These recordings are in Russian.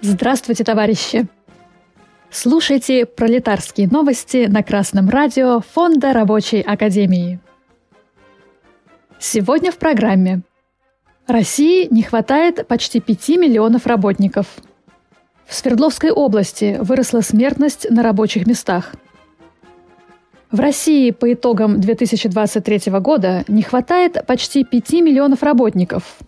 Здравствуйте, товарищи! Слушайте пролетарские новости на Красном радио Фонда Рабочей Академии. Сегодня в программе. России не хватает почти 5 миллионов работников. В Свердловской области выросла смертность на рабочих местах. В России по итогам 2023 года не хватает почти 5 миллионов работников.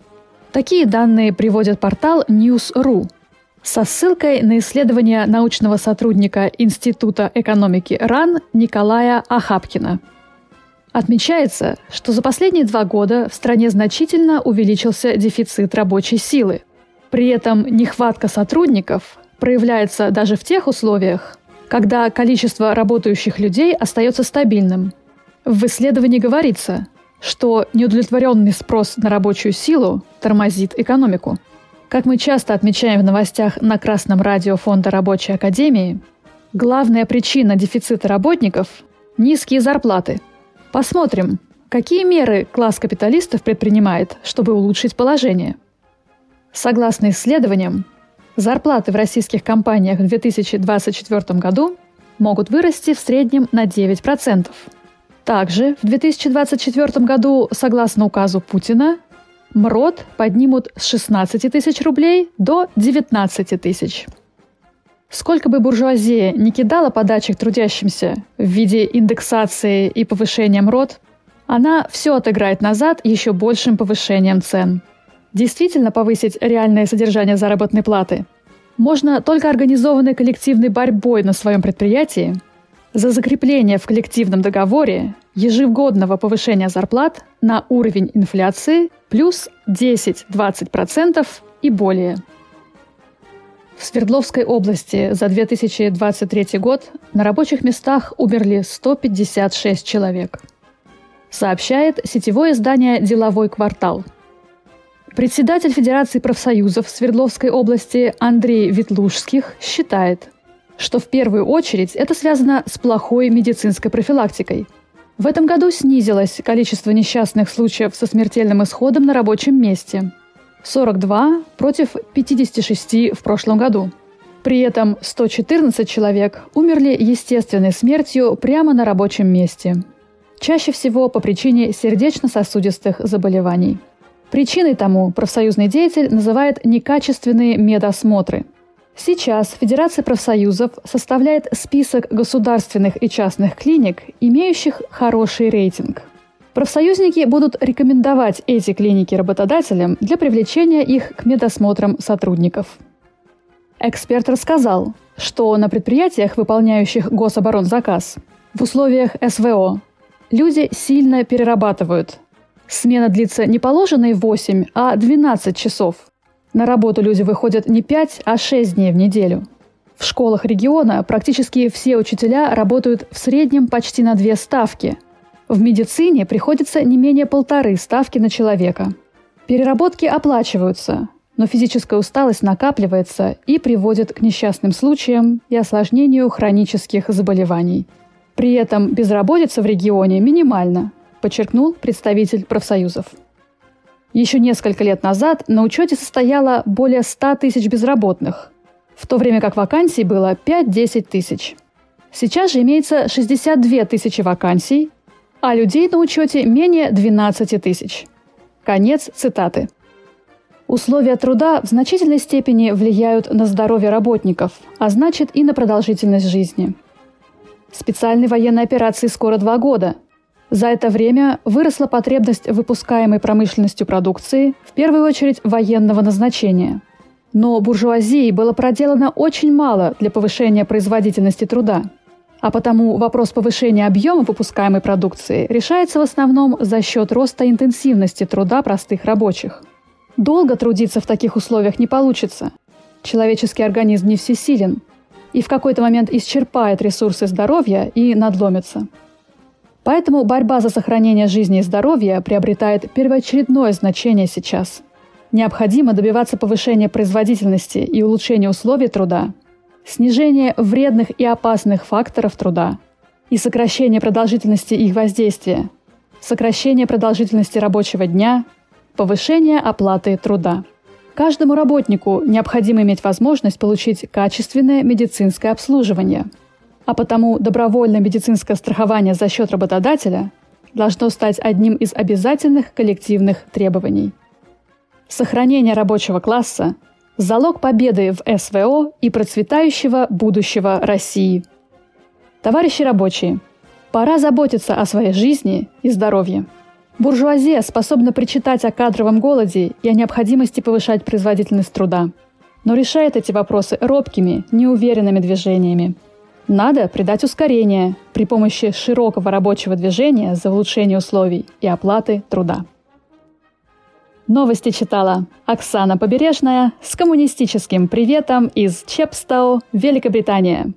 Такие данные приводит портал News.ru – со ссылкой на исследование научного сотрудника Института экономики РАН Николая Ахапкина. Отмечается, что за последние два года в стране значительно увеличился дефицит рабочей силы. При этом нехватка сотрудников проявляется даже в тех условиях, когда количество работающих людей остается стабильным. В исследовании говорится, что неудовлетворенный спрос на рабочую силу тормозит экономику. Как мы часто отмечаем в новостях на Красном радио Фонда Рабочей Академии, главная причина дефицита работников – низкие зарплаты. Посмотрим, какие меры класс капиталистов предпринимает, чтобы улучшить положение. Согласно исследованиям, зарплаты в российских компаниях в 2024 году могут вырасти в среднем на 9%. Также в 2024 году, согласно указу Путина, МРОД поднимут с 16 тысяч рублей до 19 тысяч. Сколько бы буржуазия не кидала подачек трудящимся в виде индексации и повышения МРОД, она все отыграет назад еще большим повышением цен. Действительно повысить реальное содержание заработной платы можно только организованной коллективной борьбой на своем предприятии за закрепление в коллективном договоре ежегодного повышения зарплат на уровень инфляции плюс 10-20% и более. В Свердловской области за 2023 год на рабочих местах умерли 156 человек. Сообщает сетевое издание «Деловой квартал». Председатель Федерации профсоюзов Свердловской области Андрей Ветлужских считает, что в первую очередь это связано с плохой медицинской профилактикой – в этом году снизилось количество несчастных случаев со смертельным исходом на рабочем месте. 42 против 56 в прошлом году. При этом 114 человек умерли естественной смертью прямо на рабочем месте. Чаще всего по причине сердечно-сосудистых заболеваний. Причиной тому профсоюзный деятель называет некачественные медосмотры – Сейчас Федерация профсоюзов составляет список государственных и частных клиник, имеющих хороший рейтинг. Профсоюзники будут рекомендовать эти клиники работодателям для привлечения их к медосмотрам сотрудников. Эксперт рассказал, что на предприятиях, выполняющих гособоронзаказ, в условиях СВО люди сильно перерабатывают. Смена длится не положенные 8, а 12 часов – на работу люди выходят не 5, а 6 дней в неделю. В школах региона практически все учителя работают в среднем почти на две ставки. В медицине приходится не менее полторы ставки на человека. Переработки оплачиваются, но физическая усталость накапливается и приводит к несчастным случаям и осложнению хронических заболеваний. При этом безработица в регионе минимальна, подчеркнул представитель профсоюзов. Еще несколько лет назад на учете состояло более 100 тысяч безработных, в то время как вакансий было 5-10 тысяч. Сейчас же имеется 62 тысячи вакансий, а людей на учете менее 12 тысяч. Конец цитаты. Условия труда в значительной степени влияют на здоровье работников, а значит и на продолжительность жизни. Специальной военной операции скоро два года – за это время выросла потребность выпускаемой промышленностью продукции, в первую очередь военного назначения. Но буржуазии было проделано очень мало для повышения производительности труда. А потому вопрос повышения объема выпускаемой продукции решается в основном за счет роста интенсивности труда простых рабочих. Долго трудиться в таких условиях не получится. Человеческий организм не всесилен и в какой-то момент исчерпает ресурсы здоровья и надломится. Поэтому борьба за сохранение жизни и здоровья приобретает первоочередное значение сейчас. Необходимо добиваться повышения производительности и улучшения условий труда, снижения вредных и опасных факторов труда и сокращения продолжительности их воздействия, сокращения продолжительности рабочего дня, повышение оплаты труда. Каждому работнику необходимо иметь возможность получить качественное медицинское обслуживание. А потому добровольное медицинское страхование за счет работодателя должно стать одним из обязательных коллективных требований. Сохранение рабочего класса – залог победы в СВО и процветающего будущего России. Товарищи рабочие, пора заботиться о своей жизни и здоровье. Буржуазия способна причитать о кадровом голоде и о необходимости повышать производительность труда, но решает эти вопросы робкими, неуверенными движениями. Надо придать ускорение при помощи широкого рабочего движения за улучшение условий и оплаты труда. Новости читала Оксана Побережная с коммунистическим приветом из Чепстоу, Великобритания.